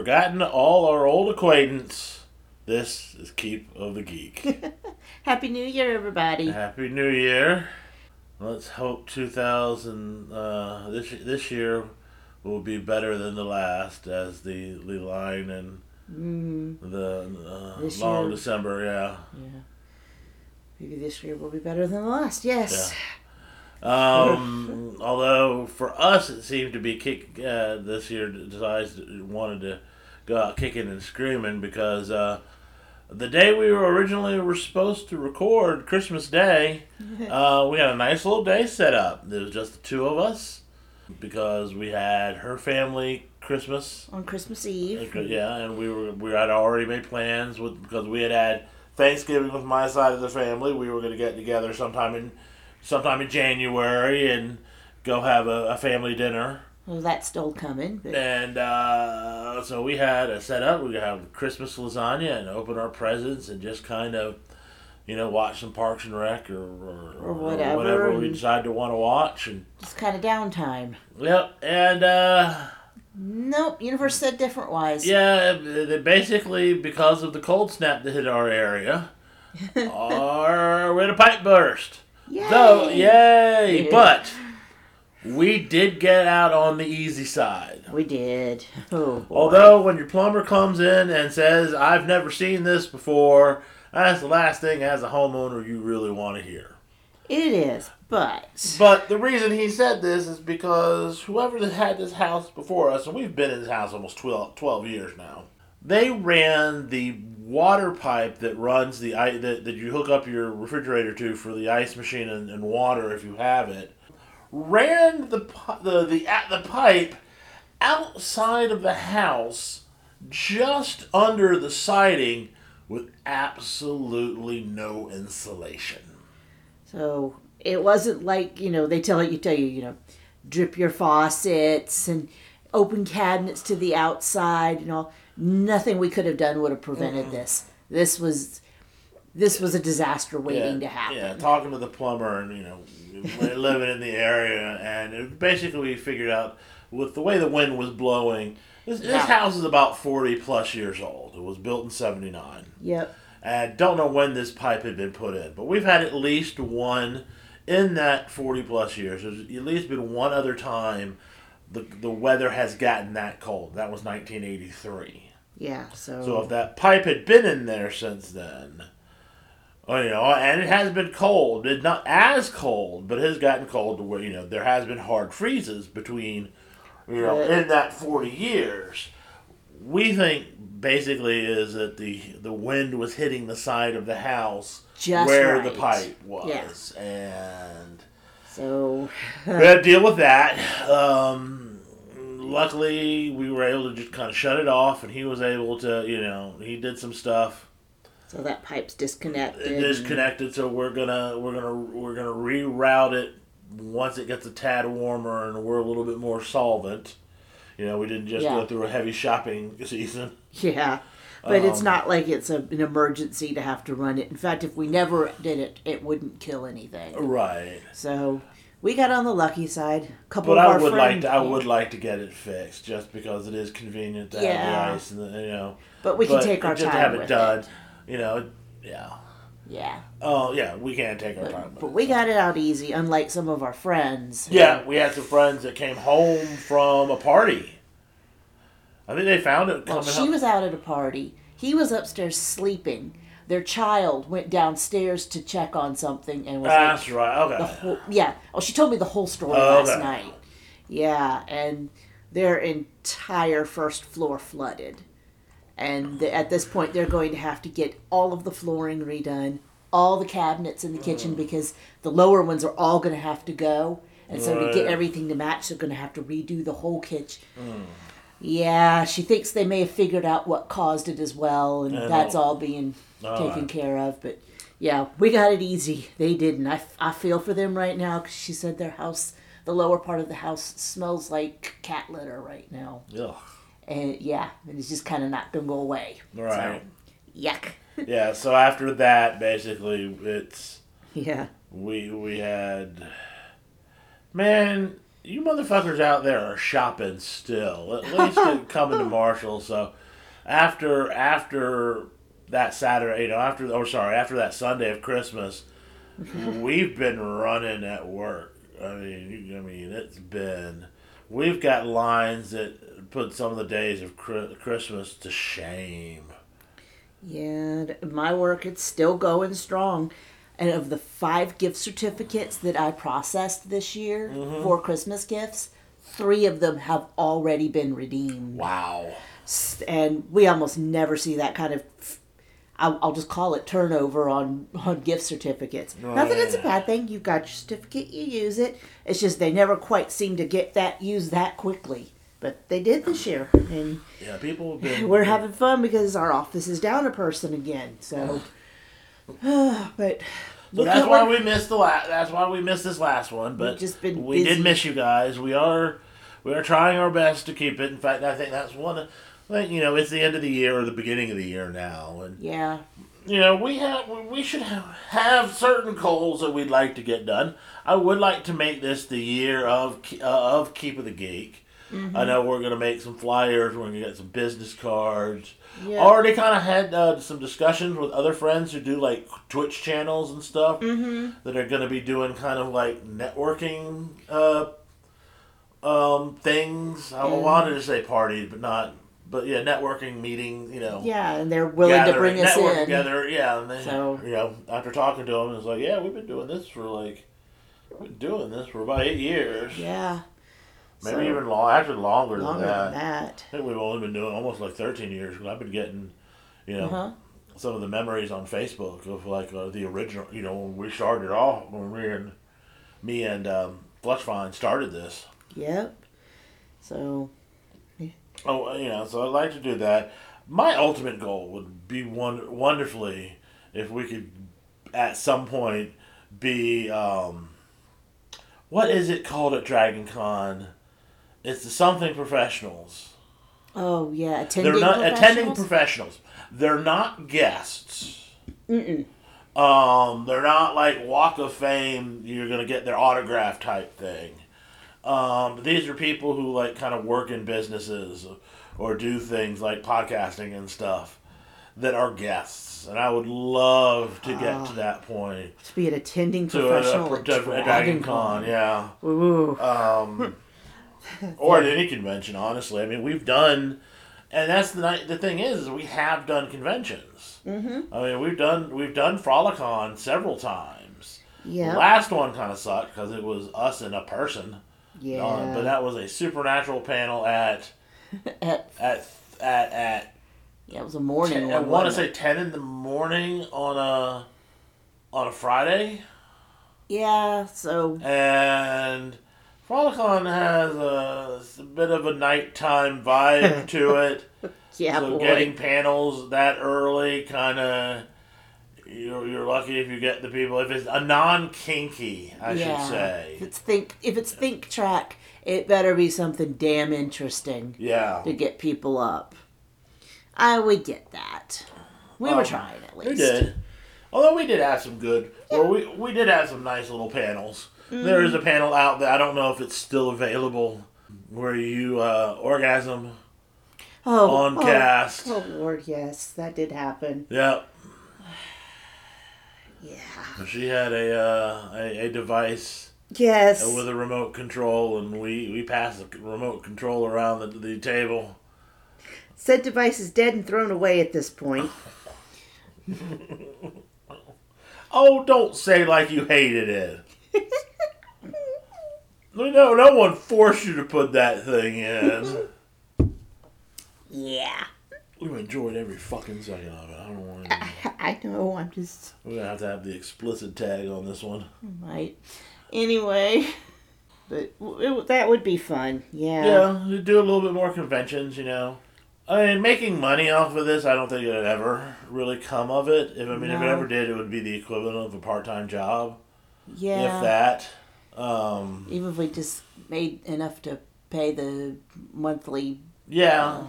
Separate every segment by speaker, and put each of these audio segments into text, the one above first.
Speaker 1: forgotten all our old acquaintance. This is Keep of the Geek.
Speaker 2: Happy New Year, everybody.
Speaker 1: Happy New Year. Let's hope 2000 uh, this this year will be better than the last, as the the line and
Speaker 2: Mm,
Speaker 1: the uh, long
Speaker 2: year.
Speaker 1: December. Yeah.
Speaker 2: yeah. Maybe this year will be better than the last. Yes.
Speaker 1: Um, although for us it seemed to be kick uh, this year decides wanted to go out kicking and screaming because uh, the day we were originally were supposed to record Christmas Day, uh, we had a nice little day set up. There was just the two of us because we had her family Christmas
Speaker 2: On Christmas Eve.
Speaker 1: yeah, and we were we had already made plans with because we had had Thanksgiving with my side of the family. We were going to get together sometime in sometime in January and go have a, a family dinner.
Speaker 2: Well, that's still coming. But
Speaker 1: And uh, so we had a set up. We have Christmas lasagna and open our presents and just kind of, you know, watch some Parks and Rec or, or,
Speaker 2: Or whatever,
Speaker 1: whatever we decide to want to watch. And
Speaker 2: just kind of downtime.
Speaker 1: yep, and uh,
Speaker 2: Nope. Universe said different wise.
Speaker 1: Yeah, basically because of the cold snap that hit our area, our we had a pipe burst.
Speaker 2: Yay!
Speaker 1: So yay!
Speaker 2: Yeah.
Speaker 1: But we did get out on the easy side.
Speaker 2: We did. Oh.
Speaker 1: Although when your plumber comes in and says, "I've never seen this before," that's the last thing as a homeowner you really want to hear.
Speaker 2: it is, but
Speaker 1: But the reason he said this is because whoever had this house before us, and we've been in this house almost 12, 12 years now, they ran the water pipe that runs the ice that, that you hook up your refrigerator to for the ice machine and, and water if you have it. Ran the the the at the pipe outside of the house, just under the siding, with absolutely no insulation.
Speaker 2: So it wasn't like you know they tell you tell you you know drip your faucets and open cabinets to the outside and all. Nothing we could have done would have prevented this. This was this was a disaster waiting to happen.
Speaker 1: Yeah, talking to the plumber and you know living in the area, and it basically we figured out with the way the wind was blowing. This, this
Speaker 2: Yeah.
Speaker 1: house is about forty plus years old. It was built in seventy nine.
Speaker 2: Yep.
Speaker 1: And don't know when this pipe had been put in, but we've had at least one in that 40 plus years. There's at least been one other time the, the weather has gotten that cold. That was 1983.
Speaker 2: Yeah. So,
Speaker 1: So if that pipe had been in there since then, well, you know, and it has been cold, it's not as cold, but it has gotten cold to where, you know, there has been hard freezes between, you know, in that 40 years. We think basically is that the the wind was hitting the side of the house
Speaker 2: Just
Speaker 1: where the pipe was. And
Speaker 2: so
Speaker 1: we had to deal with that. Um, luckily, we were able to just kind of shut it off, and he was able to, you know, he did some stuff
Speaker 2: so that pipe's disconnected.
Speaker 1: it is connected. So we're gonna we're gonna we're gonna reroute it once it gets a tad warmer and we're a little bit more solvent. You know, we didn't just
Speaker 2: Yeah.
Speaker 1: go through a heavy shopping season.
Speaker 2: Yeah. But it's
Speaker 1: Um,
Speaker 2: not like it's a, an emergency to have to run it. In fact, if we never did it, it wouldn't kill anything.
Speaker 1: Right.
Speaker 2: So we got on the lucky side. A couple
Speaker 1: But
Speaker 2: of
Speaker 1: I would like to I would like to get it fixed just because it is convenient to have the ice and the, you know.
Speaker 2: but we can take our
Speaker 1: just
Speaker 2: time
Speaker 1: to have it done.
Speaker 2: it.
Speaker 1: You know, yeah.
Speaker 2: Yeah,
Speaker 1: Oh yeah, we can't take our time.
Speaker 2: but we got it out easy, unlike some of our friends.
Speaker 1: Yeah, we had some friends that came home from a party. I think they found it
Speaker 2: Well, she
Speaker 1: home.
Speaker 2: was out at a party. He was upstairs sleeping. Their child went downstairs to check on something and was like,
Speaker 1: That's right.
Speaker 2: the
Speaker 1: Okay.
Speaker 2: whole yeah. Oh, she told me the whole story
Speaker 1: Oh,
Speaker 2: last
Speaker 1: okay.
Speaker 2: night. Yeah, and their entire first floor flooded, and th- at this point they're going to have to get all of the flooring redone, all the cabinets in the
Speaker 1: Mm.
Speaker 2: kitchen because the lower ones are all going to have to go, and so to get everything to match, they're going to have to redo the whole kitchen.
Speaker 1: Mm.
Speaker 2: Yeah, she thinks they may have figured out what caused it as well, and that's all being taken care of. But yeah, we got it easy. They didn't. I, I feel for them right now because she said their house, the lower part of the house, smells like cat litter right now.
Speaker 1: Ugh.
Speaker 2: And yeah, and it's just kind of not to go away.
Speaker 1: Right.
Speaker 2: So, yuck.
Speaker 1: Yeah. So after that, basically, it's
Speaker 2: Yeah.
Speaker 1: we we had man you motherfuckers out there are shopping still. At least coming to Marshall. So after after that Saturday, you know, after or sorry, after that Sunday of Christmas, we've been running at work. I mean, I mean, it's been. We've got lines that put some of the days of Christmas to shame.
Speaker 2: Yeah, my work it's still going strong. And of the five gift certificates that I processed this year
Speaker 1: Mm-hmm.
Speaker 2: for Christmas gifts, three of them have already been redeemed.
Speaker 1: Wow.
Speaker 2: And we almost never see that kind of I'll, I'll just call it turnover on on gift certificates. Not that it's a bad thing. You've got your certificate, you use it. It's just they never quite seem to get that used that quickly. But they did this year, and
Speaker 1: Yeah, people have been.
Speaker 2: we're having fun because our office is down a person again. So, but look
Speaker 1: that's why we missed the last. That's why we missed this last one. But
Speaker 2: just been
Speaker 1: we did miss you guys. We are we are trying our best to keep it. In fact, I think that's one. of- think you know it's the end of the year or the beginning of the year now, and
Speaker 2: yeah,
Speaker 1: you know we have we should have, have certain goals that we'd like to get done. I would like to make this the year of uh, of Keep of the Geek.
Speaker 2: Mm-hmm.
Speaker 1: I know we're gonna make some flyers. We're gonna get some business cards.
Speaker 2: Yeah.
Speaker 1: Already kind of had uh, some discussions with other friends who do like Twitch channels and stuff
Speaker 2: Mm-hmm.
Speaker 1: that are going to be doing kind of like networking uh, um, things. I
Speaker 2: And-
Speaker 1: wanted to say parties, but not. But yeah, networking meeting. You know,
Speaker 2: yeah, and they're willing to bring us in.
Speaker 1: together. Yeah, and then
Speaker 2: So-
Speaker 1: you know, after talking to them, it's like, yeah, we've been doing this for like, we've been doing this for about eight years,
Speaker 2: Yeah,
Speaker 1: maybe
Speaker 2: So-
Speaker 1: even long, actually longer,
Speaker 2: longer
Speaker 1: than that.
Speaker 2: than that.
Speaker 1: I think we've only been doing almost like thirteen years. Because I've been getting, you know,
Speaker 2: Uh-huh.
Speaker 1: some of the memories on Facebook of like uh, the original. You know, when we started off, when we and me and um, Fletchfine started this.
Speaker 2: Yep. So
Speaker 1: Oh, you know, so I'd like to do that. My ultimate goal would be one wonderfully if we could, at some point, be um, what is it called at Dragon Con? It's the something professionals.
Speaker 2: Oh yeah, attending
Speaker 1: They're not attending
Speaker 2: professionals?
Speaker 1: professionals. They're not guests.
Speaker 2: Mm-mm.
Speaker 1: Um, they're not like Walk of Fame. You're gonna get their autograph type thing. Um, these are people who like kind of work in businesses or do things like podcasting and stuff that are guests, and I would love to get to that point
Speaker 2: to be an attending
Speaker 1: to a,
Speaker 2: professional
Speaker 1: a,
Speaker 2: at
Speaker 1: a, a Dragon Con. Yeah.
Speaker 2: Ooh.
Speaker 1: Um, or at any convention, honestly. I mean, we've done, and that's the night. The thing is, is we have done conventions. Mm-hmm. I mean, we've done we've done Frolicon several times.
Speaker 2: yeah.
Speaker 1: Last one kind of sucked because it was us and a person.
Speaker 2: yeah.
Speaker 1: on, but that was a supernatural panel at
Speaker 2: At-
Speaker 1: at at at.
Speaker 2: yeah, it was a morning.
Speaker 1: Ten, I want to say ten in the morning on a on a Friday.
Speaker 2: Yeah. So
Speaker 1: and Frolicon has a, a bit of a nighttime vibe to it.
Speaker 2: yeah,
Speaker 1: so
Speaker 2: boy.
Speaker 1: getting panels that early, kind of, you're, you're lucky if you get the people. If it's a non kinky, I
Speaker 2: yeah.
Speaker 1: should say.
Speaker 2: If it's think if it's think track, it better be something damn interesting
Speaker 1: Yeah,
Speaker 2: to get people up. I would get that. We were
Speaker 1: Um,
Speaker 2: trying at least.
Speaker 1: we did. Although we did have some good, or we we did have some nice little panels.
Speaker 2: Mm-hmm.
Speaker 1: There is a panel out there. I don't know if it's still available, where you uh, orgasm
Speaker 2: Oh,
Speaker 1: on
Speaker 2: oh,
Speaker 1: cast.
Speaker 2: Oh Lord, yes, that did happen.
Speaker 1: Yep.
Speaker 2: Yeah.
Speaker 1: She had a uh, a, a device
Speaker 2: Yes.
Speaker 1: with a remote control, and we, we passed the remote control around the, the table.
Speaker 2: Said device is dead and thrown away at this point.
Speaker 1: Oh, don't say like you hated it. No, no one forced you to put that thing in.
Speaker 2: Yeah.
Speaker 1: We enjoyed every fucking second of it. I don't want. To,
Speaker 2: I know. I'm just
Speaker 1: we're gonna have to have the explicit tag on this one.
Speaker 2: might. Anyway, but it, that would be fun. Yeah.
Speaker 1: Yeah, you do a little bit more conventions, you know. I mean, making money off of this, I don't think it would ever really come of it. If I mean, if it ever did, it would be the equivalent of a part-time job,
Speaker 2: Yeah.
Speaker 1: if that. Um,
Speaker 2: Even if we just made enough to pay the monthly.
Speaker 1: yeah,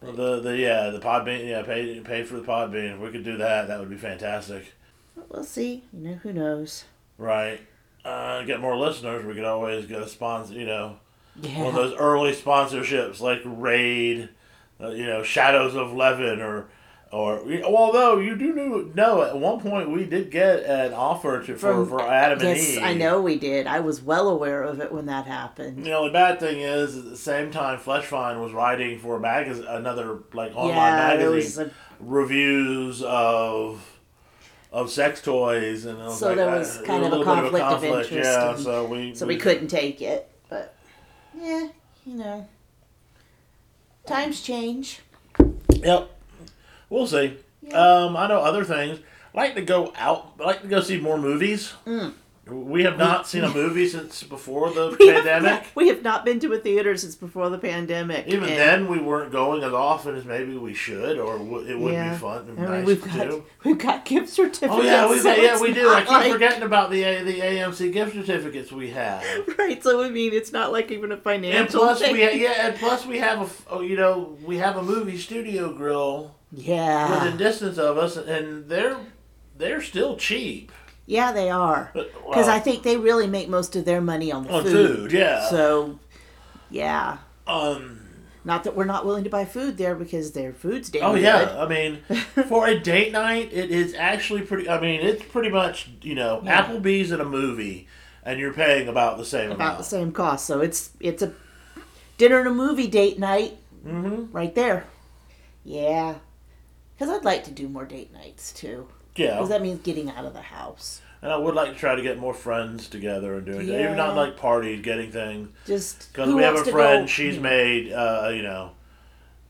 Speaker 2: but-
Speaker 1: the the yeah the Podbean yeah pay pay for the Podbean. If we could do that, that would be fantastic,
Speaker 2: We'll see. You know, who knows?
Speaker 1: right? uh, get more listeners, we could always get a sponsor. You know,
Speaker 2: Yeah.
Speaker 1: one of those early sponsorships like Raid, uh, you know, Shadows of Levin, or or although you do know, at one point we did get an offer to for,
Speaker 2: From-
Speaker 1: for Adam and Eve.
Speaker 2: yes, I know we did. I was well aware of it when that happened.
Speaker 1: The only bad thing is, at the same time, Fleshfine was writing for a magazine, another like online
Speaker 2: yeah,
Speaker 1: magazine,
Speaker 2: a,
Speaker 1: reviews of of sex toys, and
Speaker 2: So
Speaker 1: like,
Speaker 2: there
Speaker 1: uh,
Speaker 2: was
Speaker 1: a
Speaker 2: kind of a
Speaker 1: little bit
Speaker 2: conflict of interest
Speaker 1: Yeah, so we
Speaker 2: so we couldn't take it. But yeah, you know, times change.
Speaker 1: Yep, we'll see.
Speaker 2: Yeah.
Speaker 1: Um, I know other things. I like to go out. I like to go see more movies.
Speaker 2: Mm.
Speaker 1: We have not seen a movie since before the
Speaker 2: We
Speaker 1: pandemic.
Speaker 2: not- we have not been to a theater since before the pandemic.
Speaker 1: Even
Speaker 2: and-
Speaker 1: then, we weren't going as often as maybe we should, or w- it would
Speaker 2: yeah.
Speaker 1: be fun and
Speaker 2: I mean,
Speaker 1: nice
Speaker 2: we've
Speaker 1: to
Speaker 2: got
Speaker 1: do.
Speaker 2: we've got gift certificates.
Speaker 1: Oh yeah, we
Speaker 2: so
Speaker 1: yeah we do. I keep
Speaker 2: like-
Speaker 1: forgetting about the the AMC gift certificates we have.
Speaker 2: Right, so I mean, it's not like even a financial.
Speaker 1: And plus
Speaker 2: thing.
Speaker 1: we ha- yeah, and plus we have a f- oh, you know we have a movie studio grill
Speaker 2: yeah,
Speaker 1: within distance of us, and they're they're still cheap.
Speaker 2: yeah, they are. Because I think they really make most of their money on the
Speaker 1: on
Speaker 2: food.
Speaker 1: food, yeah.
Speaker 2: So, yeah.
Speaker 1: um.
Speaker 2: Not that we're not willing to buy food there because their food's damn
Speaker 1: Oh
Speaker 2: good.
Speaker 1: yeah, I mean, for a date night, it is actually pretty. I mean, it's pretty much you know
Speaker 2: Yeah.
Speaker 1: Applebee's and a movie, and you're paying about the same
Speaker 2: About the same cost. So it's it's a dinner and a movie date night
Speaker 1: Mm-hmm.
Speaker 2: right there. Yeah. Because I'd like to do more date nights too.
Speaker 1: Yeah,
Speaker 2: Because that means getting out of the house.
Speaker 1: and I would like to try to get more friends together and doing that. Even not like parties, getting things.
Speaker 2: Just
Speaker 1: Because we have a friend,
Speaker 2: go-
Speaker 1: she's made, uh, you know,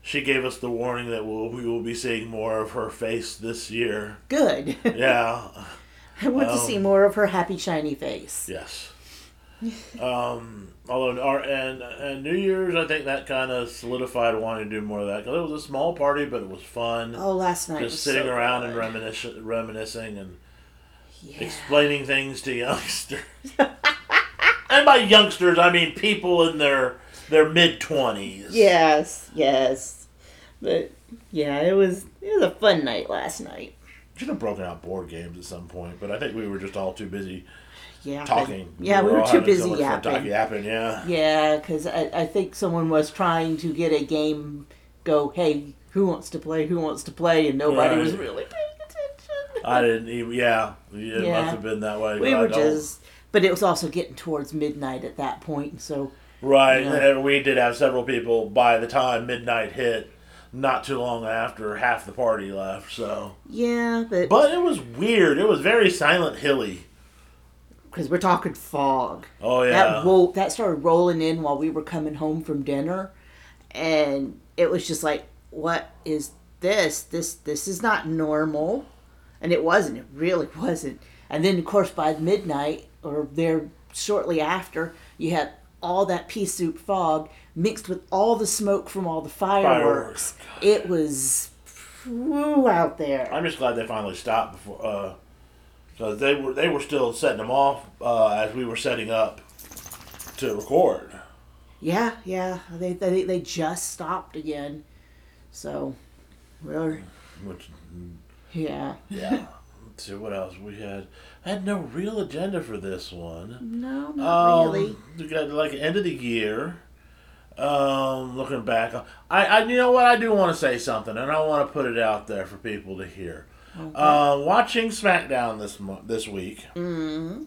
Speaker 1: she gave us the warning that we'll, we will be seeing more of her face this year.
Speaker 2: good.
Speaker 1: Yeah,
Speaker 2: I want to
Speaker 1: Um,
Speaker 2: see more of her happy shiny face.
Speaker 1: yes. Um, although, our, and, and New Year's, I think that kind of solidified wanting to do more of that. Because it was a small party, but it was fun.
Speaker 2: Oh, last night was
Speaker 1: Just sitting
Speaker 2: so
Speaker 1: around and
Speaker 2: good.
Speaker 1: reminiscing, reminiscing and
Speaker 2: Yeah.
Speaker 1: explaining things to youngsters. and by youngsters, I mean people in their their mid twenties.
Speaker 2: Yes, yes. But yeah, it was it was a fun night last night.
Speaker 1: Should have broken out board games at some point, but I think we were just all too busy
Speaker 2: Yeah.
Speaker 1: talking.
Speaker 2: Yeah, we were
Speaker 1: all
Speaker 2: too busy
Speaker 1: so
Speaker 2: yapping.
Speaker 1: talking- yapping, yeah.
Speaker 2: Yeah, because I, I think someone was trying to get a game go, hey, who wants to play? Who wants to play? And nobody was really paying attention.
Speaker 1: I didn't even. Yeah, it
Speaker 2: Yeah.
Speaker 1: must have been that way.
Speaker 2: we were just, but it was also getting towards midnight at that point, so
Speaker 1: right.
Speaker 2: Yeah.
Speaker 1: And we did have several people by the time midnight hit. Not too long after half the party left, so.
Speaker 2: yeah, but
Speaker 1: But it was weird. It was very Silent Hilly.
Speaker 2: Because we're talking fog.
Speaker 1: Oh yeah.
Speaker 2: That roll that started rolling in while we were coming home from dinner, and it was just like, what is this? This this is not normal, and it wasn't. It really wasn't. And then of course by midnight or there shortly after, you had all that pea soup fog mixed with all the smoke from all the fireworks.
Speaker 1: Fireworks.
Speaker 2: It was woo out there.
Speaker 1: I'm just glad they finally stopped before, uh, because they were they were still setting them off uh, as we were setting up to record.
Speaker 2: Yeah, yeah. They they they just stopped again. So, we're
Speaker 1: Which,
Speaker 2: yeah.
Speaker 1: yeah. Let's see what else we had. I had no real agenda for this one.
Speaker 2: No, not
Speaker 1: Um,
Speaker 2: really.
Speaker 1: We got like end of the year. Um, looking back, I, I, you know what? I do want to say something, and I want to put it out there for people to hear. Uh, watching SmackDown this mo- this week,
Speaker 2: Mm-hmm.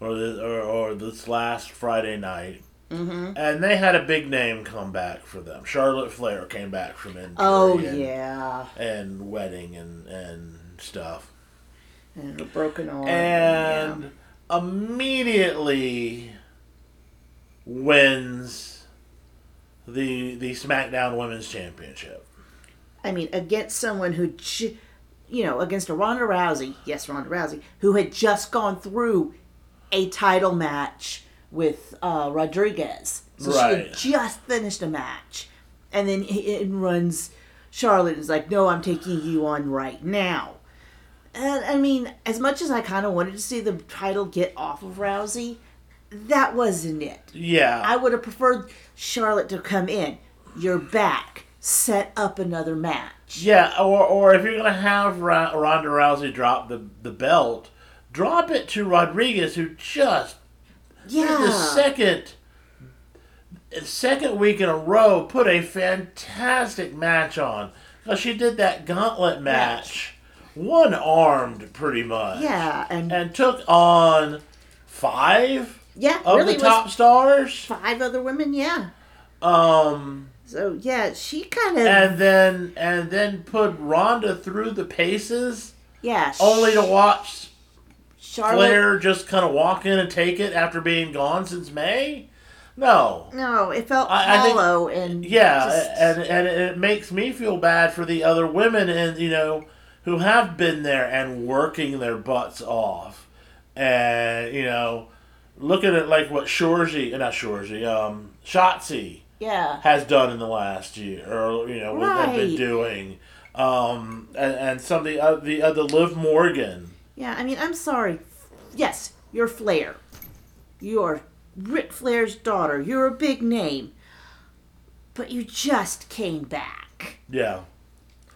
Speaker 1: or, this, or or this last Friday night,
Speaker 2: Mm-hmm.
Speaker 1: and they had a big name come back for them. Charlotte Flair came back from injury.
Speaker 2: Oh
Speaker 1: and,
Speaker 2: yeah,
Speaker 1: and wedding and and stuff,
Speaker 2: and a broken arm.
Speaker 1: and immediately wins the the SmackDown Women's Championship.
Speaker 2: I mean, against someone who, j- you know, against a Ronda Rousey, yes, Ronda Rousey, who had just gone through a title match with uh, Rodriguez. So she had just finished a match, and then he- in runs Charlotte is like, "No, I'm taking you on right now." And I mean, as much as I kind of wanted to see the title get off of Rousey, that wasn't it.
Speaker 1: Yeah,
Speaker 2: I would have preferred Charlotte to come in. You're back. Set up another match.
Speaker 1: Yeah, or or if you're gonna have Ra- Ronda Rousey drop the the belt, drop it to Rodriguez, who just
Speaker 2: Yeah.
Speaker 1: the second second week in a row put a fantastic match on. Because she did that gauntlet match, one armed pretty much.
Speaker 2: Yeah, and,
Speaker 1: And took on five
Speaker 2: yeah,
Speaker 1: of
Speaker 2: really
Speaker 1: the top stars.
Speaker 2: five other women. Yeah.
Speaker 1: Um
Speaker 2: So yeah, she kind of
Speaker 1: and then and then put Ronda through the paces
Speaker 2: yeah.
Speaker 1: only to watch
Speaker 2: Charlotte.
Speaker 1: Flair just kind of walk in and take it after being gone since May. No.
Speaker 2: No, it felt
Speaker 1: I- I think-
Speaker 2: hollow and
Speaker 1: Yeah,
Speaker 2: just-
Speaker 1: and and it makes me feel bad for the other women and you know who have been there and working their butts off, and you know, looking at like what Shorzy, not Shorzy, um, Shotzi
Speaker 2: yeah.
Speaker 1: has done in the last year, or you know, what they've been doing, um, and, and some of the uh, the other Liv Morgan.
Speaker 2: Yeah, I mean, I'm sorry. Yes, you're Flair. You're Ric Flair's daughter. You're a big name. But you just came back.
Speaker 1: Yeah.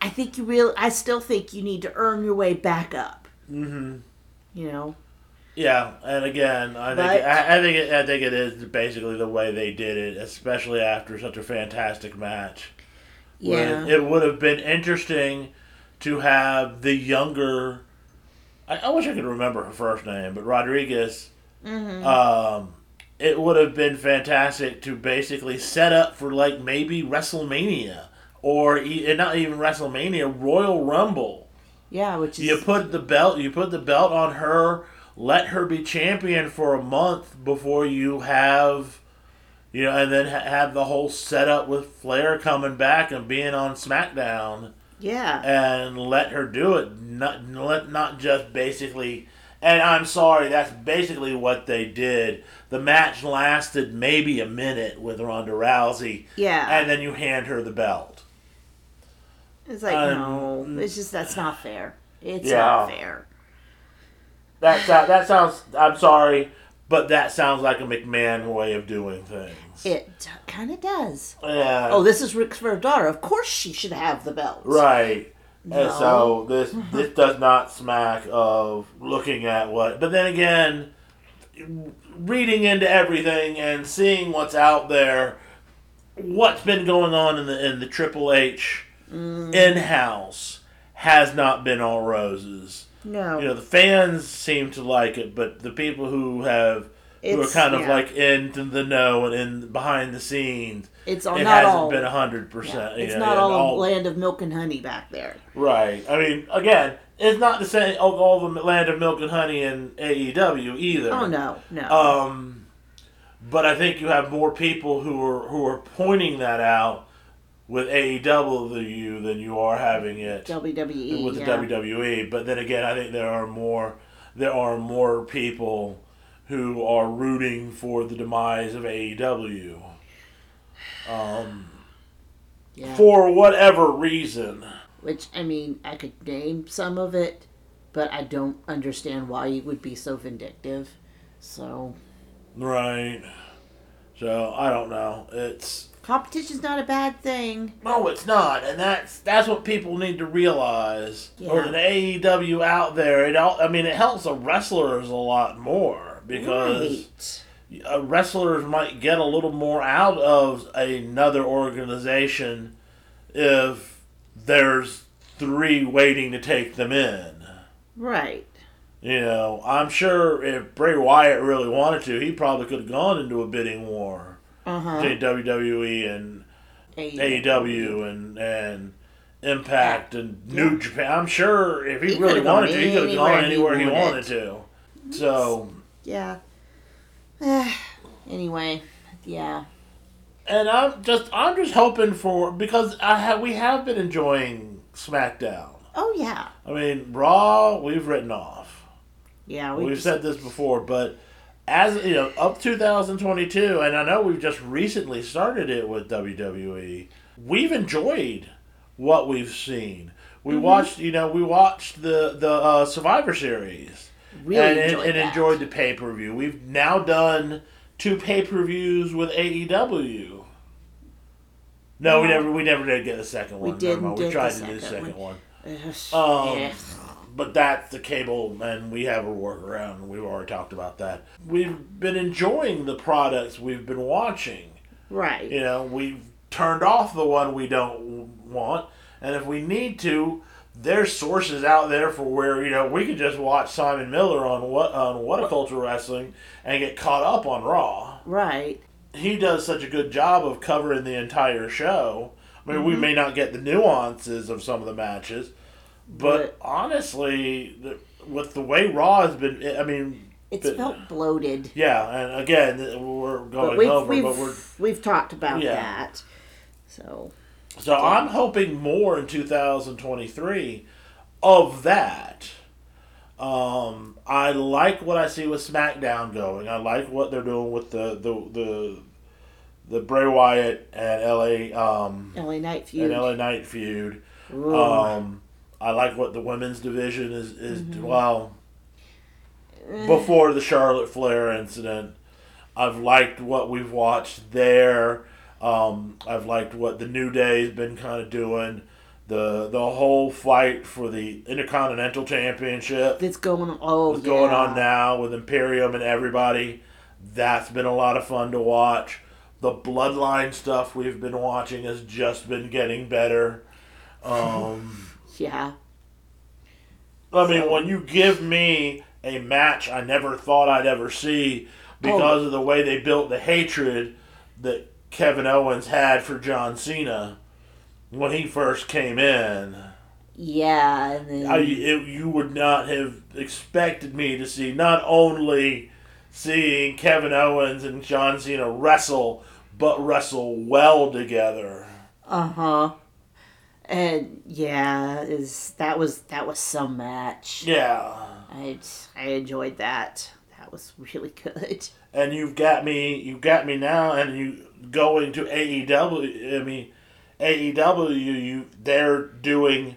Speaker 2: I think you really, I still think you need to earn your way back up.
Speaker 1: Mm-hmm.
Speaker 2: You know?
Speaker 1: Yeah, and again, I think I, I think it, I think it is basically the way they did it, especially after such a fantastic match.
Speaker 2: Yeah.
Speaker 1: It would have been interesting to have the younger. I, I wish I could remember her first name, but Rodriguez.
Speaker 2: Mm-hmm.
Speaker 1: Um, it would have been fantastic to basically set up for like maybe WrestleMania or e- not even WrestleMania, Royal Rumble.
Speaker 2: yeah, which is.
Speaker 1: You put the belt. You put the belt on her. Let her be champion for a month before you have, you know, and then ha- have the whole setup with Flair coming back and being on SmackDown,
Speaker 2: yeah.
Speaker 1: and let her do it. Not let not just basically. And I'm sorry, that's basically what they did. The match lasted maybe a minute with Ronda Rousey,
Speaker 2: Yeah.
Speaker 1: and then you hand her the belt.
Speaker 2: it's like,
Speaker 1: um,
Speaker 2: no. It's just, that's not fair. It's
Speaker 1: Yeah.
Speaker 2: not fair.
Speaker 1: That sou- that sounds. I'm sorry, but that sounds like a McMahon way of doing things.
Speaker 2: It kind of does.
Speaker 1: yeah.
Speaker 2: Oh, this is Ric Flair's daughter. Of course she should have the belt.
Speaker 1: right. And
Speaker 2: No.
Speaker 1: so this this does not smack of looking at what. But then again, reading into everything and seeing what's out there, what's been going on in the in the Triple H
Speaker 2: Mm.
Speaker 1: in house has not been all roses.
Speaker 2: No.
Speaker 1: you know the fans seem to like it, but the people who have who are kind of
Speaker 2: yeah.
Speaker 1: like into the know and in behind the scenes,
Speaker 2: it's all,
Speaker 1: it
Speaker 2: not
Speaker 1: hasn't
Speaker 2: all.
Speaker 1: been hundred
Speaker 2: yeah,
Speaker 1: percent.
Speaker 2: it's not all, a land of milk and honey back there.
Speaker 1: right. I mean, again, it's not the same all, all the land of milk and honey in AEW either.
Speaker 2: Oh no, no.
Speaker 1: Um, but I think you have more people who are who are pointing that out with AEW than you are having it
Speaker 2: WWE.
Speaker 1: with the
Speaker 2: yeah.
Speaker 1: WWE. But then again, I think there are more there are more people who are rooting for the demise of AEW. Um,
Speaker 2: Yeah.
Speaker 1: for whatever reason.
Speaker 2: Which I mean, I could name some of it, but I don't understand why you would be so vindictive. So
Speaker 1: Right. So I don't know. It's
Speaker 2: competition's not a bad thing.
Speaker 1: no, it's not, and that's that's what people need to realize. Or
Speaker 2: Yeah.
Speaker 1: the AEW out there, it all. I mean, it helps the wrestlers a lot more because.
Speaker 2: right.
Speaker 1: uh, wrestlers might get a little more out of another organization if there's three waiting to take them in.
Speaker 2: Right.
Speaker 1: You know, I'm sure if Bray Wyatt really wanted to, he probably could have gone into a bidding war
Speaker 2: Uh huh.
Speaker 1: between WWE and AEW and and Impact and New Japan. I'm sure if he,
Speaker 2: He
Speaker 1: really wanted to, he could have gone
Speaker 2: anywhere he
Speaker 1: anywhere he
Speaker 2: wanted.
Speaker 1: wanted to. So.
Speaker 2: Yeah. anyway, yeah.
Speaker 1: And I'm just I'm just hoping for because I have we have been enjoying SmackDown.
Speaker 2: Oh yeah.
Speaker 1: I mean Raw we've written off.
Speaker 2: Yeah.
Speaker 1: We have said this before, but as you know, up 2022, and I know we've just recently started it with WWE. We've enjoyed what we've seen. We
Speaker 2: Mm-hmm.
Speaker 1: watched, you know, we watched the the uh, Survivor Series
Speaker 2: really
Speaker 1: and,
Speaker 2: enjoyed
Speaker 1: and
Speaker 2: that.
Speaker 1: enjoyed the pay per view. We've now done two pay per views with AEW. No, we never we never did get a second one. Never
Speaker 2: didn't get
Speaker 1: We tried
Speaker 2: the
Speaker 1: to do the
Speaker 2: second
Speaker 1: one. Um,
Speaker 2: yeah.
Speaker 1: But that's the cable, and we have a workaround. We've already talked about that. We've been enjoying the products we've been watching.
Speaker 2: Right.
Speaker 1: You know, we've turned off the one we don't want, and if we need to, there's sources out there for where you know we could just watch Simon Miller on what on What a Culture Wrestling and get caught up on Raw.
Speaker 2: Right.
Speaker 1: He does such a good job of covering the entire show. I mean, we mm-hmm. may not get the nuances of some of the matches, but, honestly, the, with the way Raw has been, I mean,
Speaker 2: It's
Speaker 1: but-
Speaker 2: felt bloated.
Speaker 1: yeah, and again, we're
Speaker 2: But
Speaker 1: going
Speaker 2: we've,
Speaker 1: over,
Speaker 2: we've,
Speaker 1: but we're
Speaker 2: we've talked about
Speaker 1: Yeah.
Speaker 2: that. So,
Speaker 1: So I'm hoping more in 2023 of that. Um, I like what I see with SmackDown going. I like what they're doing with the the the, the Bray Wyatt and LA um,
Speaker 2: LA
Speaker 1: Knight
Speaker 2: feud and
Speaker 1: LA Knight feud.
Speaker 2: Ooh.
Speaker 1: Um, I like what the women's division is is
Speaker 2: Mm-hmm.
Speaker 1: well
Speaker 2: Eh.
Speaker 1: before the Charlotte Flair incident. I've liked what we've watched there. Um, I've liked what the New Day's been kind of doing. The the whole fight for the Intercontinental Championship
Speaker 2: That's going oh
Speaker 1: is going on now with Imperium and everybody. That's been a lot of fun to watch. The Bloodline stuff we've been watching has just been getting better. Um,
Speaker 2: Yeah.
Speaker 1: I mean, when you give me a match I never thought I'd ever see because of the way they built the hatred that Kevin Owens had for John Cena when he first came in,
Speaker 2: Yeah, and then
Speaker 1: I, it, you would not have expected me to see not only seeing Kevin Owens and John Cena wrestle, but wrestle well together.
Speaker 2: uh huh. And yeah, is that was that was some match.
Speaker 1: Yeah.
Speaker 2: I I enjoyed that. That was really good.
Speaker 1: and you've got me you've got me now and you going to AEW I mean AEW you they're doing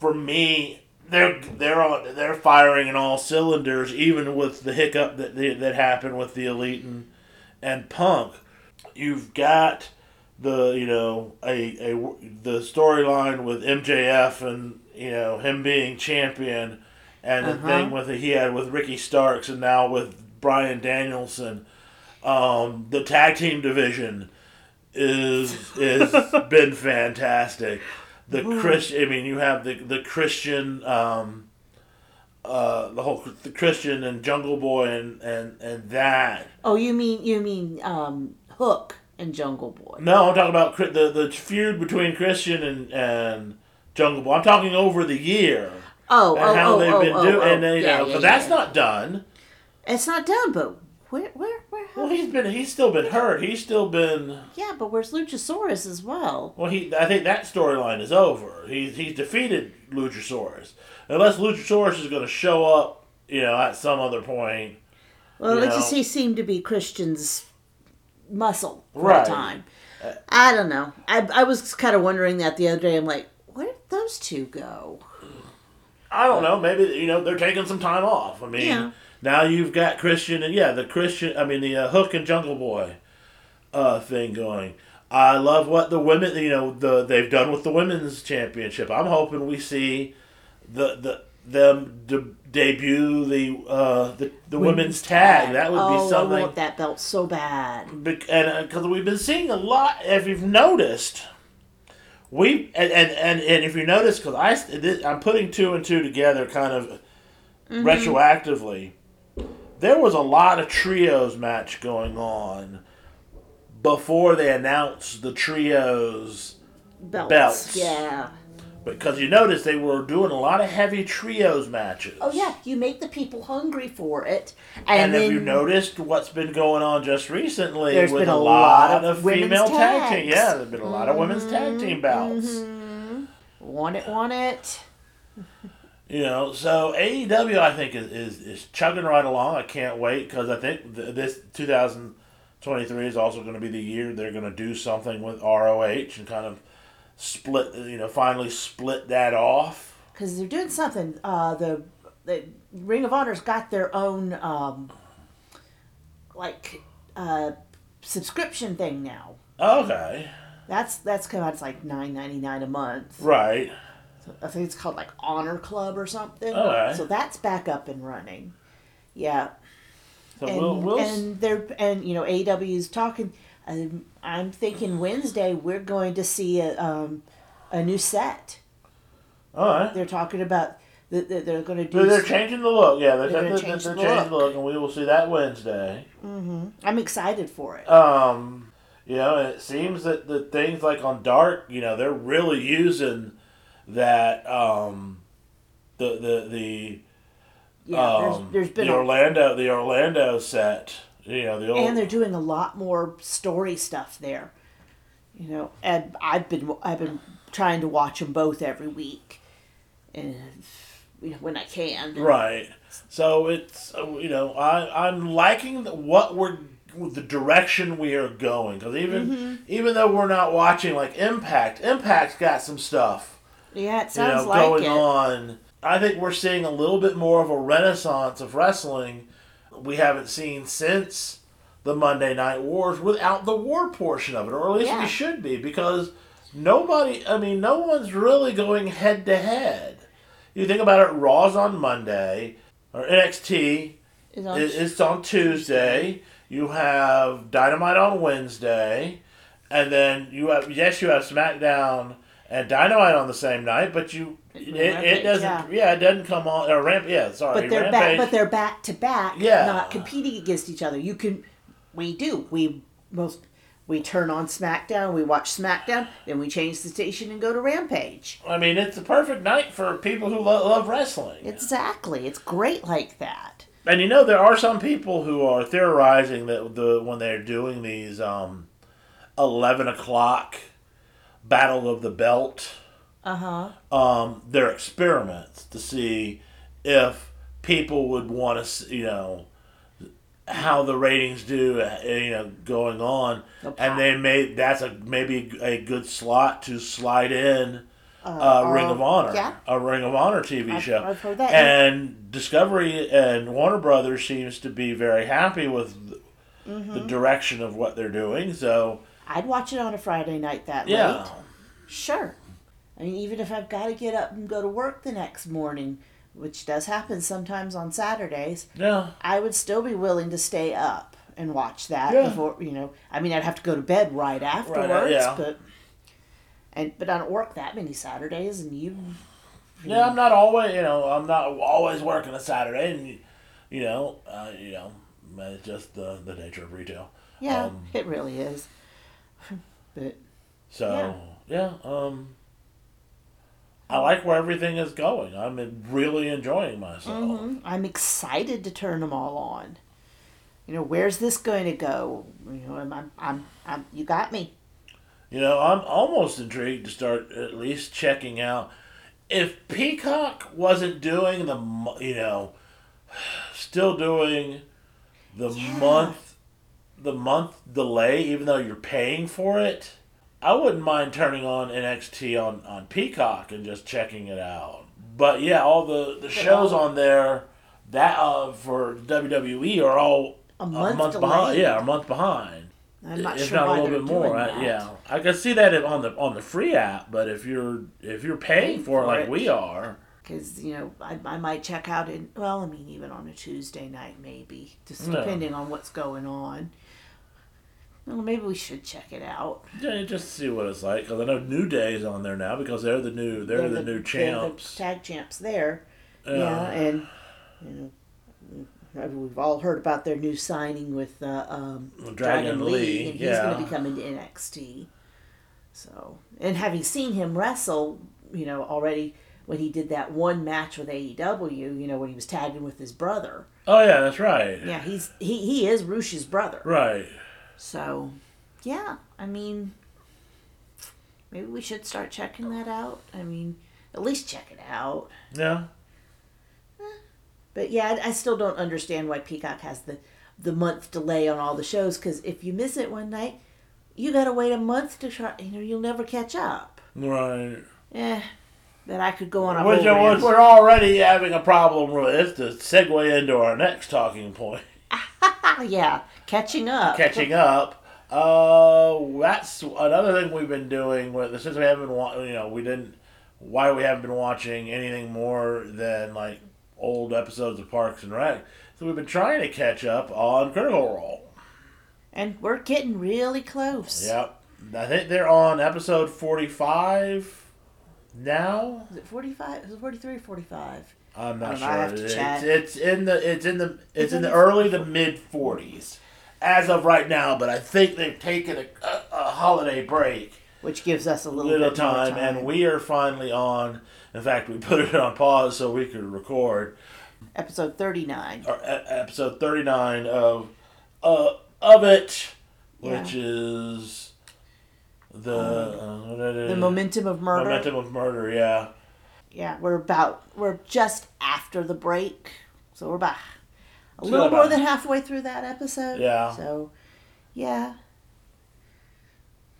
Speaker 1: for me they're they're on they're firing in all cylinders even with the hiccup that that happened with the elite and and punk you've got the you know a, a the storyline with MJF and you know him being champion and the
Speaker 2: Uh-huh.
Speaker 1: thing with he had with Ricky Starks and now with Bryan Danielson. Um, the tag team division is is been fantastic. The Chris I mean you have the the Christian um, uh, the whole the Christian and Jungle Boy and and and that.
Speaker 2: Oh, you mean you mean um Hook and Jungle Boy?
Speaker 1: No, I'm talking about the the feud between Christian and and Jungle Boy. I'm talking over the year
Speaker 2: Oh,
Speaker 1: and
Speaker 2: oh,
Speaker 1: how
Speaker 2: oh,
Speaker 1: they've
Speaker 2: oh,
Speaker 1: been
Speaker 2: oh,
Speaker 1: doing,
Speaker 2: oh.
Speaker 1: and they, you
Speaker 2: yeah,
Speaker 1: know,
Speaker 2: yeah, yeah.
Speaker 1: that's not done.
Speaker 2: It's not done, but where, where, where?
Speaker 1: Well, he's been he's still been hurt. He's still been
Speaker 2: yeah, but where's Luchasaurus as well?
Speaker 1: well. He I think that storyline is over. He's he's defeated Luchasaurus unless Luchasaurus is going to show up, you know, at some other point.
Speaker 2: Well, let's just he seemed to be Christian's muscle for
Speaker 1: Right.
Speaker 2: a time. I don't know. I I was kind of wondering that the other day. I'm like, where did those two go?
Speaker 1: I don't know. Maybe you know they're taking some time off. I mean,
Speaker 2: Yeah.
Speaker 1: now you've got Christian and yeah, the Christian. I mean the uh, Hook and Jungle Boy uh, thing going. I love what the women you know the they've done with the women's championship. I'm hoping we see the the them de- debut the uh, the, the women's tag. That would
Speaker 2: oh,
Speaker 1: be
Speaker 2: I want that belt so bad.
Speaker 1: And because we've been seeing a lot if you've noticed we and and, and, and if you notice because I this, I'm putting two and two together kind of retroactively there was a lot of trios match going on before they announced the trios
Speaker 2: Belts.
Speaker 1: Belts.
Speaker 2: Yeah.
Speaker 1: Because you notice they were doing a lot of heavy trios matches
Speaker 2: Oh yeah, you make the people hungry for it,
Speaker 1: And,
Speaker 2: and,
Speaker 1: you noticed what's been going on just recently
Speaker 2: There's
Speaker 1: with
Speaker 2: been
Speaker 1: a lot,
Speaker 2: lot
Speaker 1: of, female tag team? Yeah, there's been a lot of women's tag mm-hmm. team bouts. Mm-hmm.
Speaker 2: want it, want it.
Speaker 1: You know, so AEW I think is, is, is chugging right along. I can't wait because I think th- this 2023 is also going to be the year they're going to do something with ROH and kind of split, you know, finally split that off.
Speaker 2: because they're doing something. Uh, the the Ring of Honor's got their own um, like uh, subscription thing now.
Speaker 1: Okay,
Speaker 2: That's that's come out. It's like nine ninety nine a month.
Speaker 1: right.
Speaker 2: I think it's called like Honor Club or something.
Speaker 1: Alright.
Speaker 2: So that's back up and running. Yeah,
Speaker 1: So
Speaker 2: and
Speaker 1: we'll, we'll
Speaker 2: and they're and you know AW is talking. Um, I'm thinking Wednesday we're going to see a um, a new set.
Speaker 1: all right.
Speaker 2: They're talking about that they're going to do.
Speaker 1: They're, they're changing the look. Yeah, they're,
Speaker 2: They're
Speaker 1: they're, they're,
Speaker 2: change
Speaker 1: they're
Speaker 2: the
Speaker 1: changing the
Speaker 2: look.
Speaker 1: look, and we will see that Wednesday. Mm-hmm.
Speaker 2: I'm excited for it.
Speaker 1: Um, you know, it seems that the things like on Dark, you know, they're really using that um, the the the
Speaker 2: yeah,
Speaker 1: um,
Speaker 2: there's, there's been
Speaker 1: the
Speaker 2: a,
Speaker 1: Orlando the Orlando set. You know, the old
Speaker 2: and they're doing a lot more story stuff there. You know, and I've been I've been trying to watch them both every week, and you know, when I can.
Speaker 1: right. So it's uh, you know I I'm liking what we're the direction we are going because even
Speaker 2: Mm-hmm.
Speaker 1: even though we're not watching like Impact, Impact's got some stuff.
Speaker 2: Yeah, it
Speaker 1: you
Speaker 2: sounds
Speaker 1: know,
Speaker 2: like
Speaker 1: going
Speaker 2: it.
Speaker 1: on. I think we're seeing a little bit more of a renaissance of wrestling we haven't seen since the Monday Night Wars without the war portion of it, or at least
Speaker 2: Yeah.
Speaker 1: we should be, because nobody, I mean, no one's really going head to head. You think about it, Raw's on Monday, or NXT
Speaker 2: Is on-
Speaker 1: it- it's on Tuesday. You have Dynamite on Wednesday, and then you have yes, you have SmackDown and Dynamite on the same night, but you it, it doesn't
Speaker 2: yeah.
Speaker 1: yeah. it doesn't come on or ramp yeah sorry
Speaker 2: but they're back. But they're back to back.
Speaker 1: Yeah.
Speaker 2: not competing against each other. You can. We do. We most. We turn on SmackDown. We watch SmackDown. Then we change the station and go to Rampage.
Speaker 1: I mean it's a perfect night for people who lo- love wrestling.
Speaker 2: Exactly. It's great like that.
Speaker 1: And you know there are some people who are theorizing that the when they're doing these um, eleven o'clock Battle of the Belt
Speaker 2: Uh huh.
Speaker 1: um, their experiments to see if people would want to, you know, how the ratings do, uh, you know, going on,
Speaker 2: Okay.
Speaker 1: and they made that's a maybe a good slot to slide in uh, Ring of Honor,
Speaker 2: yeah.
Speaker 1: a Ring of Honor TV
Speaker 2: I've-
Speaker 1: show,
Speaker 2: I've heard that.
Speaker 1: and Discovery and Warner Brothers seems to be very happy with
Speaker 2: Mm-hmm.
Speaker 1: the direction of what they're doing. So
Speaker 2: I'd watch it on a Friday night that
Speaker 1: yeah,
Speaker 2: late. Sure. I mean, even if I've got to get up and go to work the next morning, which does happen sometimes on Saturdays,
Speaker 1: yeah.
Speaker 2: I would still be willing to stay up and watch that
Speaker 1: Yeah.
Speaker 2: before you know. I mean, I'd have to go to bed right afterwards,
Speaker 1: yeah.
Speaker 2: but and but I don't work that many Saturdays, and you
Speaker 1: Yeah, I'm not always, you know, I'm not always working a Saturday, and you know, uh, you know, it's just the the nature of retail.
Speaker 2: yeah,
Speaker 1: Um,
Speaker 2: it really is. But
Speaker 1: So yeah, um, I like where everything is going. I'm really enjoying myself.
Speaker 2: mhm, I'm excited to turn them all on. You know, where's this going to go? You know, I'm, I'm, I'm, I'm you got me.
Speaker 1: You know, I'm almost intrigued to start at least checking out if Peacock wasn't doing the, you know, still doing the
Speaker 2: Yeah.
Speaker 1: month, the month delay, even though you're paying for it. I wouldn't mind turning on NXT on, on Peacock and just checking it out. But yeah, all the, the shows on there that uh, for WWE are all
Speaker 2: A month
Speaker 1: behind. Yeah, a month behind
Speaker 2: I'm not
Speaker 1: if
Speaker 2: sure
Speaker 1: not
Speaker 2: why
Speaker 1: a little bit more. I- yeah, I can see that on the on the free app, but if you're if you're paying
Speaker 2: Paying
Speaker 1: for it like
Speaker 2: it.
Speaker 1: we are,
Speaker 2: because you know I, I might check out in well i mean even on a tuesday night maybe just depending on what's going on well maybe we should check it out
Speaker 1: yeah, just see what it's like. Because I know New Day's on there now because they're the new they're, the, new
Speaker 2: they're
Speaker 1: champs.
Speaker 2: the tag champs there
Speaker 1: Yeah.
Speaker 2: yeah and you know we've all heard about their new signing with uh, um,
Speaker 1: Dragon Lee,
Speaker 2: and he's
Speaker 1: yeah.
Speaker 2: going to be coming to NXT. So, and having seen him wrestle, you know, already when he did that one match with AEW, you know, when he was tagging with his brother.
Speaker 1: Oh yeah, that's right.
Speaker 2: Yeah, he's he he is Rush's brother.
Speaker 1: Right.
Speaker 2: So, yeah, I mean, maybe we should start checking that out. I mean, at least check it out.
Speaker 1: Yeah.
Speaker 2: But yeah, I, still don't understand why Peacock has the the month delay on all the shows. Because if you miss it one night, you got to wait a month to try. You know, you'll never catch up.
Speaker 1: Right.
Speaker 2: Eh, but I could go on a
Speaker 1: Which, which we're already having a problem with. To segue into our next talking point,
Speaker 2: Ah, yeah, catching up.
Speaker 1: catching up. Uh, that's another thing we've been doing with since we haven't wa- you know we didn't why we haven't been watching anything more than like old episodes of Parks and Rec. So we've been trying to catch up on Critical Role.
Speaker 2: And we're getting really close.
Speaker 1: Yep. I think they're on episode 45 now.
Speaker 2: Is it 45? Is it 43 or 45?
Speaker 1: I'm not
Speaker 2: I know,
Speaker 1: sure.
Speaker 2: I have to
Speaker 1: it's,
Speaker 2: check.
Speaker 1: it's in the it's in the it's in the early to mid 40s as of right now, but I think they've taken a, a, a holiday break.
Speaker 2: Which gives us a little,
Speaker 1: little
Speaker 2: bit more
Speaker 1: time, and we are finally on. In fact, we put it on pause so we could record
Speaker 2: Episode 39.
Speaker 1: our, e- episode thirty nine of uh, of it,
Speaker 2: Yeah.
Speaker 1: which is the uh,
Speaker 2: The Momentum of Murder.
Speaker 1: momentum of murder. Yeah,
Speaker 2: Yeah, we're about, we're just after the break. So we're about a little more than halfway through that episode.
Speaker 1: Yeah.
Speaker 2: So, yeah.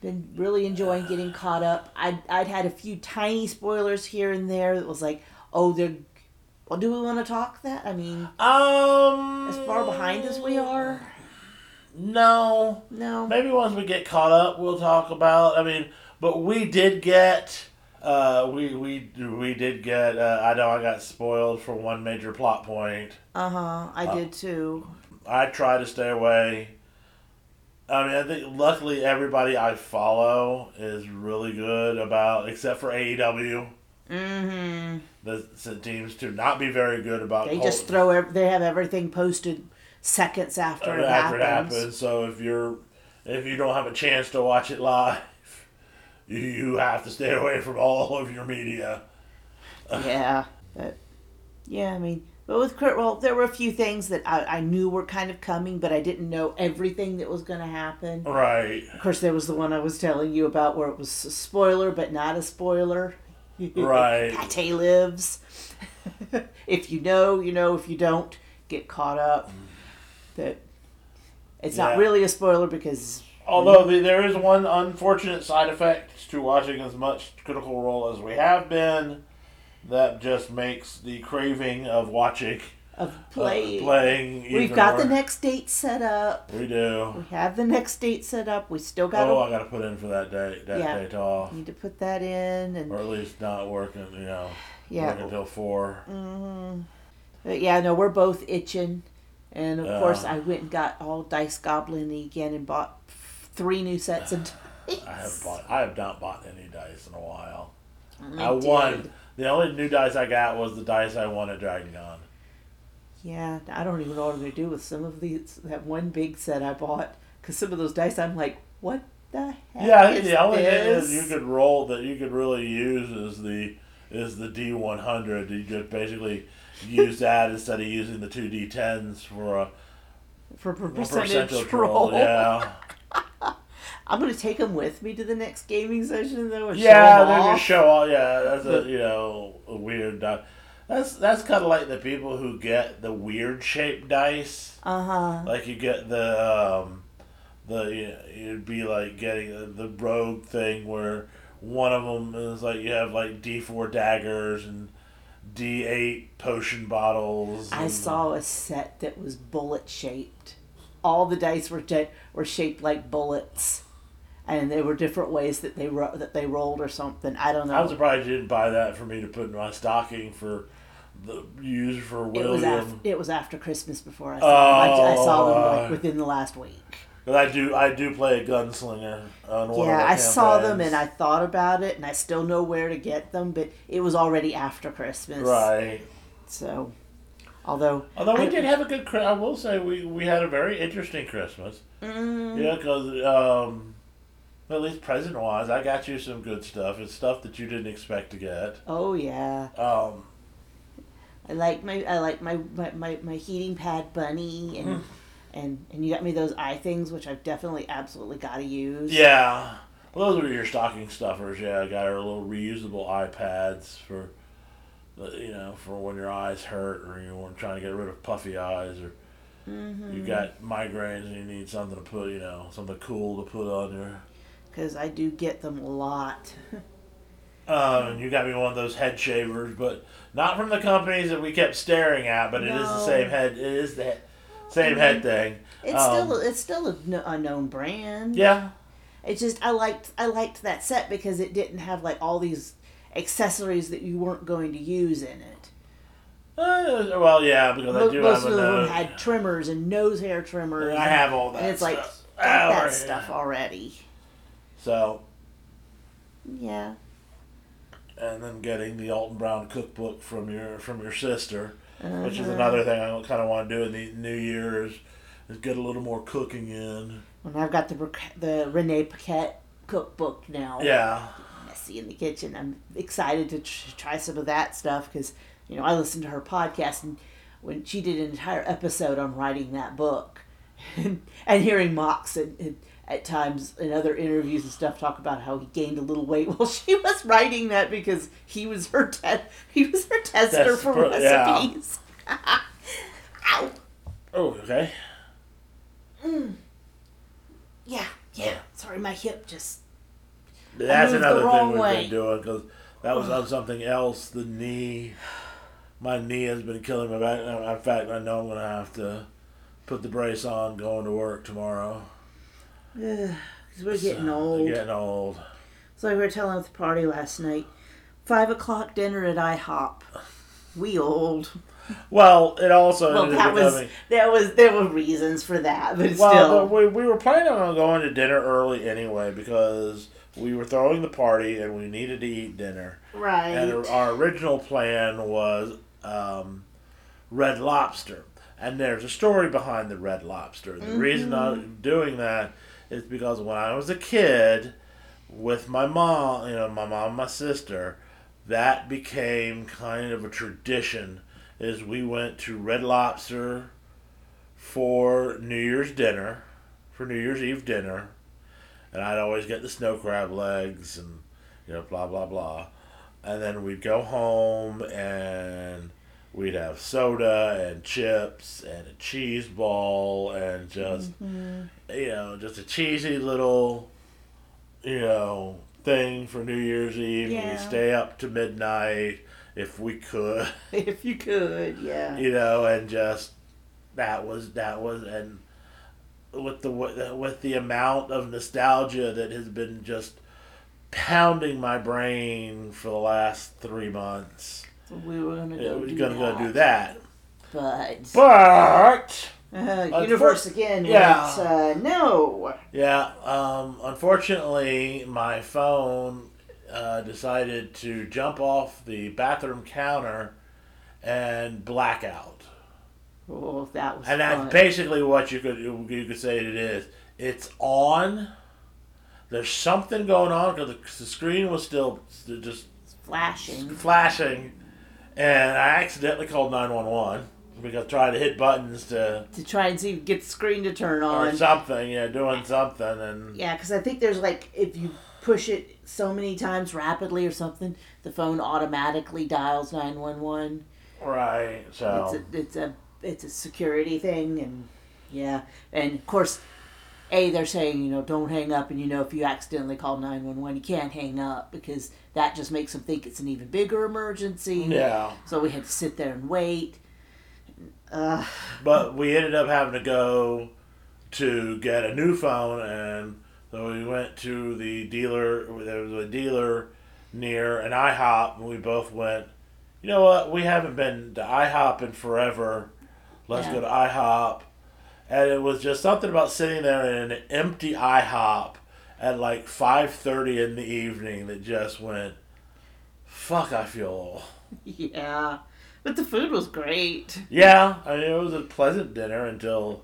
Speaker 2: Been really enjoying getting caught up. I'd, I'd had a few tiny spoilers here and there that was like, oh, they're. Well, do we want to talk that? I mean,
Speaker 1: um,
Speaker 2: as far behind as we are,
Speaker 1: No,
Speaker 2: no.
Speaker 1: maybe once we get caught up, we'll talk about. I mean, but we did get. Uh, we we we did get. Uh, I know I got spoiled for one major plot point.
Speaker 2: Uh huh. I did too.
Speaker 1: I try to stay away. I mean, I think luckily everybody I follow is really good about, except for AEW.
Speaker 2: Mm-hmm.
Speaker 1: The it seems to not be very good about.
Speaker 2: They just throw. They have everything posted seconds after it
Speaker 1: after
Speaker 2: happens.
Speaker 1: it happens. So if you're if you don't have a chance to watch it live, you, you have to stay away from all of your media.
Speaker 2: yeah, but yeah, I mean, but with Kurt, well, there were a few things that I, I knew were kind of coming, but I didn't know everything that was going to happen.
Speaker 1: Right.
Speaker 2: Of course, there was the one I was telling you about where it was a spoiler, but not a spoiler.
Speaker 1: Right.
Speaker 2: Pate lives. if you know, you know. If you don't, get caught up. That it's
Speaker 1: Yeah.
Speaker 2: not really a spoiler because
Speaker 1: Although the, there is one unfortunate side effect to watching as much Critical Role as we have been, that just makes the craving of watching
Speaker 2: of
Speaker 1: uh,
Speaker 2: play.
Speaker 1: playing.
Speaker 2: We've got the next date set up.
Speaker 1: We do.
Speaker 2: We have the next date set up. We still got
Speaker 1: Oh, I got to put in for that date. That
Speaker 2: Yeah.
Speaker 1: date off,
Speaker 2: need to put that in and
Speaker 1: or at least not working. You know,
Speaker 2: yeah
Speaker 1: working until four. Mm.
Speaker 2: But yeah no we're both itching and of
Speaker 1: Yeah.
Speaker 2: course i went and got all dice goblin again and bought three new sets of
Speaker 1: I have bought. I have not bought any dice in a while.
Speaker 2: I
Speaker 1: I won. The only new dice I got was the dice I won at Dragon Con.
Speaker 2: yeah i don't even know what i'm to do with some of these that one big set i bought because some of those dice i'm like what the heck
Speaker 1: Yeah, I think
Speaker 2: is
Speaker 1: the only thing is you could roll that you could really use is the is the D one hundred. You just basically use that instead of using the two D tens for a,
Speaker 2: for
Speaker 1: a
Speaker 2: percentage,
Speaker 1: percentage
Speaker 2: roll.
Speaker 1: roll. Yeah,
Speaker 2: i'm going to take them with me to the next gaming session though and
Speaker 1: yeah.
Speaker 2: show
Speaker 1: They're
Speaker 2: off.
Speaker 1: just show all. Yeah, that's a you know a weird. Di- that's that's kind of like the people who get the weird shaped dice.
Speaker 2: uh-huh
Speaker 1: Like you get the um, the you know, it'd be like getting the, the rogue thing where one of them is like you have like D four daggers and D eight potion bottles.
Speaker 2: I saw a set that was bullet shaped. All the dice were were shaped like bullets, and there were different ways that they ro- that they rolled or something. I don't know.
Speaker 1: I'm surprised you didn't buy that for me to put in my stocking for the use for
Speaker 2: it was
Speaker 1: William.
Speaker 2: after it was after Christmas before I saw them. I, I saw them
Speaker 1: Oh.
Speaker 2: like within the last week.
Speaker 1: 'Cause I do I do play a gunslinger on one
Speaker 2: yeah, I saw them and I thought about it, and I still know where to get them, but it was already after Christmas.
Speaker 1: right.
Speaker 2: So, although
Speaker 1: Although we
Speaker 2: I-
Speaker 1: did have a good, I will say we, we had a very interesting Christmas.
Speaker 2: Mm,
Speaker 1: Yeah, because um, at least present wise, I got you some good stuff. It's stuff that you didn't expect to get.
Speaker 2: oh yeah.
Speaker 1: Um,
Speaker 2: I like my I like my my, my, my heating pad bunny and
Speaker 1: Hmm.
Speaker 2: and and you got me those eye things which I've definitely absolutely got to use.
Speaker 1: yeah, well, those were your stocking stuffers. Yeah, I got our little reusable eye pads for, the- you know, for when your eyes hurt or you weren't trying to get rid of puffy eyes or
Speaker 2: Mm-hmm.
Speaker 1: you got migraines and you need something to put, you know, something cool to put on your.
Speaker 2: Because I do get them a lot.
Speaker 1: Um, and you got me one of those head shavers, but not from the companies that we kept staring at. But it is the same head. It is the he- same head thing.
Speaker 2: It's
Speaker 1: Um,
Speaker 2: still it's still a, a known brand.
Speaker 1: Yeah,
Speaker 2: It's just I liked I liked that set because it didn't have like all these accessories that you weren't going to use in it.
Speaker 1: Uh, well, yeah, because I do
Speaker 2: Most
Speaker 1: have
Speaker 2: of
Speaker 1: a
Speaker 2: them
Speaker 1: nose.
Speaker 2: had trimmers and nose hair trimmers.
Speaker 1: I have all that.
Speaker 2: and it's like
Speaker 1: stuff.
Speaker 2: got
Speaker 1: Oh,
Speaker 2: that stuff already.
Speaker 1: So,
Speaker 2: Yeah.
Speaker 1: and then getting the Alton Brown cookbook from your from your sister, which is
Speaker 2: Uh-huh.
Speaker 1: another thing I kind of want to do in the New Year is, is get a little more cooking in.
Speaker 2: And I've got the the Renee Paquette cookbook now.
Speaker 1: Yeah,
Speaker 2: Messy in the kitchen. I'm excited to tr- try some of that stuff because you know I listened to her podcast and when she did an entire episode on writing that book, and, and hearing Mox and, and at times in other interviews and stuff talk about how he gained a little weight while she was writing that because he was her te- he was her tester
Speaker 1: That's
Speaker 2: for
Speaker 1: pro- yeah.
Speaker 2: recipes. Ow.
Speaker 1: Oh, okay. Hmm.
Speaker 2: Yeah, yeah. Sorry, my hip just
Speaker 1: That's another thing we've
Speaker 2: way.
Speaker 1: been doing because that was on something else. The knee, my knee has been killing me back. In fact, I know I'm gonna have to put the brace on going to work tomorrow.
Speaker 2: Because we're getting
Speaker 1: So,
Speaker 2: old.
Speaker 1: Getting old.
Speaker 2: So we were telling at the party last night. Five o'clock dinner at IHOP. We old.
Speaker 1: Well, it also
Speaker 2: Well,
Speaker 1: ended
Speaker 2: that
Speaker 1: up
Speaker 2: was
Speaker 1: becoming.
Speaker 2: there was there were reasons for that, but
Speaker 1: Well,
Speaker 2: still.
Speaker 1: we, we were planning on going to dinner early anyway because we were throwing the party and we needed to eat dinner.
Speaker 2: right.
Speaker 1: And our original plan was um, Red Lobster. And there's a story behind the Red Lobster. The reason I'm doing that is because when I was a kid with my mom, you know, my mom and my sister, that became kind of a tradition is we went to Red Lobster for New Year's dinner, for New Year's Eve dinner. And I'd always get the snow crab legs and, you know, blah, blah, blah and then we'd go home and we'd have soda and chips and a cheese ball and just mm-hmm. You know just a cheesy little you know thing for New Year's Eve.
Speaker 2: Yeah.
Speaker 1: We'd stay up to midnight if we could,
Speaker 2: if you could, yeah.
Speaker 1: you know, and just that was that was and with the with the amount of nostalgia that has been just pounding my brain for the last three months.
Speaker 2: We were gonna
Speaker 1: Yeah,
Speaker 2: go
Speaker 1: we're
Speaker 2: do
Speaker 1: gonna
Speaker 2: that.
Speaker 1: go do that.
Speaker 2: But
Speaker 1: But
Speaker 2: uh, universe again.
Speaker 1: yeah.
Speaker 2: uh, no.
Speaker 1: yeah, um, unfortunately, my phone uh, decided to jump off the bathroom counter and blackout.
Speaker 2: Oh, that was
Speaker 1: And that's
Speaker 2: fun.
Speaker 1: basically what you could you could say it is. It's on. There's something going on because the, the screen was still just
Speaker 2: flashing.
Speaker 1: flashing, and I accidentally called nine one one because I tried to try to hit buttons to
Speaker 2: To try and see if get the screen to turn on or
Speaker 1: something, yeah, doing something, and
Speaker 2: Yeah, because I think there's like if you push it so many times rapidly or something, the phone automatically dials nine one one.
Speaker 1: right.
Speaker 2: It's
Speaker 1: So
Speaker 2: a it's a it's a security thing, and yeah, and of course, a they're saying you know don't hang up, and you know if you accidentally call nine one one, you can't hang up because that just makes them think it's an even bigger emergency.
Speaker 1: yeah,
Speaker 2: So we had to sit there and wait. Uh,
Speaker 1: but we ended up having to go to get a new phone, and so we went to the dealer. There was a dealer near an IHOP, and we both went. You know what? We haven't been to IHOP in forever. Let's
Speaker 2: Yeah.
Speaker 1: go to IHOP. And it was just something about sitting there in an empty IHOP at like five thirty in the evening that just went, "Fuck, I feel old."
Speaker 2: yeah, but the food was great.
Speaker 1: Yeah, I mean, it was a pleasant dinner until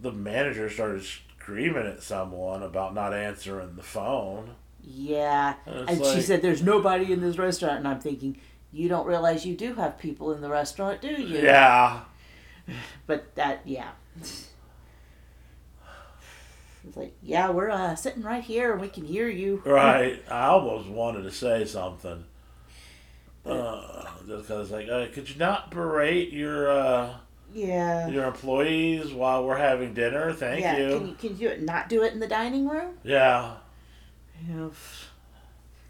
Speaker 1: the manager started screaming at someone about not answering the phone.
Speaker 2: Yeah,
Speaker 1: And
Speaker 2: and
Speaker 1: it's
Speaker 2: she said, "There's nobody in this restaurant," and I'm thinking, "You don't realize you do have people in the restaurant, do you?"
Speaker 1: Yeah,
Speaker 2: But that, yeah. It's like, yeah, we're uh, sitting right here and we can hear you.
Speaker 1: right. I almost wanted to say something. Uh, just because, like, uh, could you not berate your uh,
Speaker 2: Yeah.
Speaker 1: your employees while we're having dinner? Thank
Speaker 2: yeah.
Speaker 1: you.
Speaker 2: Can you can you not do it in the dining room?
Speaker 1: Yeah,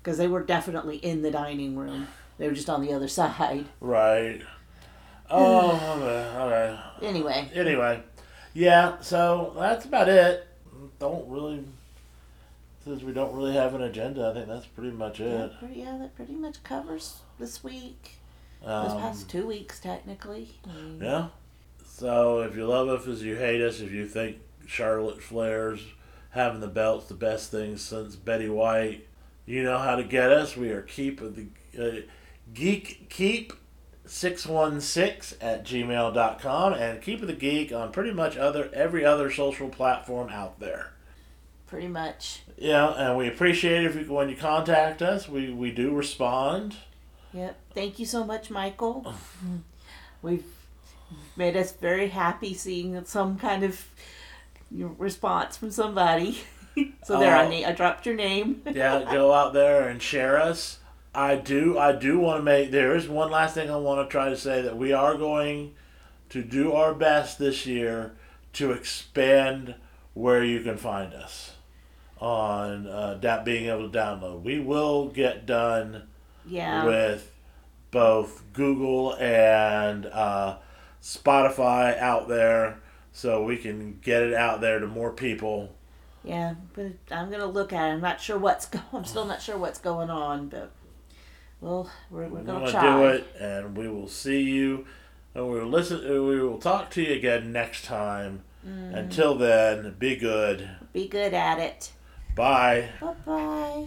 Speaker 2: Because they were definitely in the dining room. They were just on the other side.
Speaker 1: right. Oh, okay, okay.
Speaker 2: Anyway,
Speaker 1: Anyway, yeah. So that's about it. Don't really since we don't really have an agenda, I think that's pretty much
Speaker 2: Yeah,
Speaker 1: it.
Speaker 2: pretty, yeah, that pretty much covers this week. this
Speaker 1: Um,
Speaker 2: past two weeks, technically.
Speaker 1: Yeah. So if you love us as you hate us, if you think Charlotte Flair's having the belt's the best thing since Betty White, you know how to get us. We are keep of the uh, geek keep. 616 at gmail.com and keep the geek on pretty much other every other social platform out there
Speaker 2: Pretty much.
Speaker 1: yeah and we appreciate it if you, when you contact us we, we do respond
Speaker 2: Yep. Thank you so much, Michael. We've made us very happy seeing some kind of response from somebody. so there, I,
Speaker 1: Oh.
Speaker 2: na- I dropped your name.
Speaker 1: yeah, go out there and share us. I do. I do want to make. There is one last thing I want to try to say that we are going to do our best this year to expand where you can find us on uh, that being able to download. We will get done
Speaker 2: yeah.
Speaker 1: with both Google and uh, Spotify out there, so we can get it out there to more people.
Speaker 2: Yeah, but I'm gonna look at it. I'm not sure what's going. I'm still not sure what's going on, but well, we're, we're
Speaker 1: We're
Speaker 2: gonna
Speaker 1: gonna
Speaker 2: try.
Speaker 1: do it, and we will see you, and we will listen. We will talk to you again next time. Until then, be good.
Speaker 2: Be good at it.
Speaker 1: Bye.
Speaker 2: Bye bye.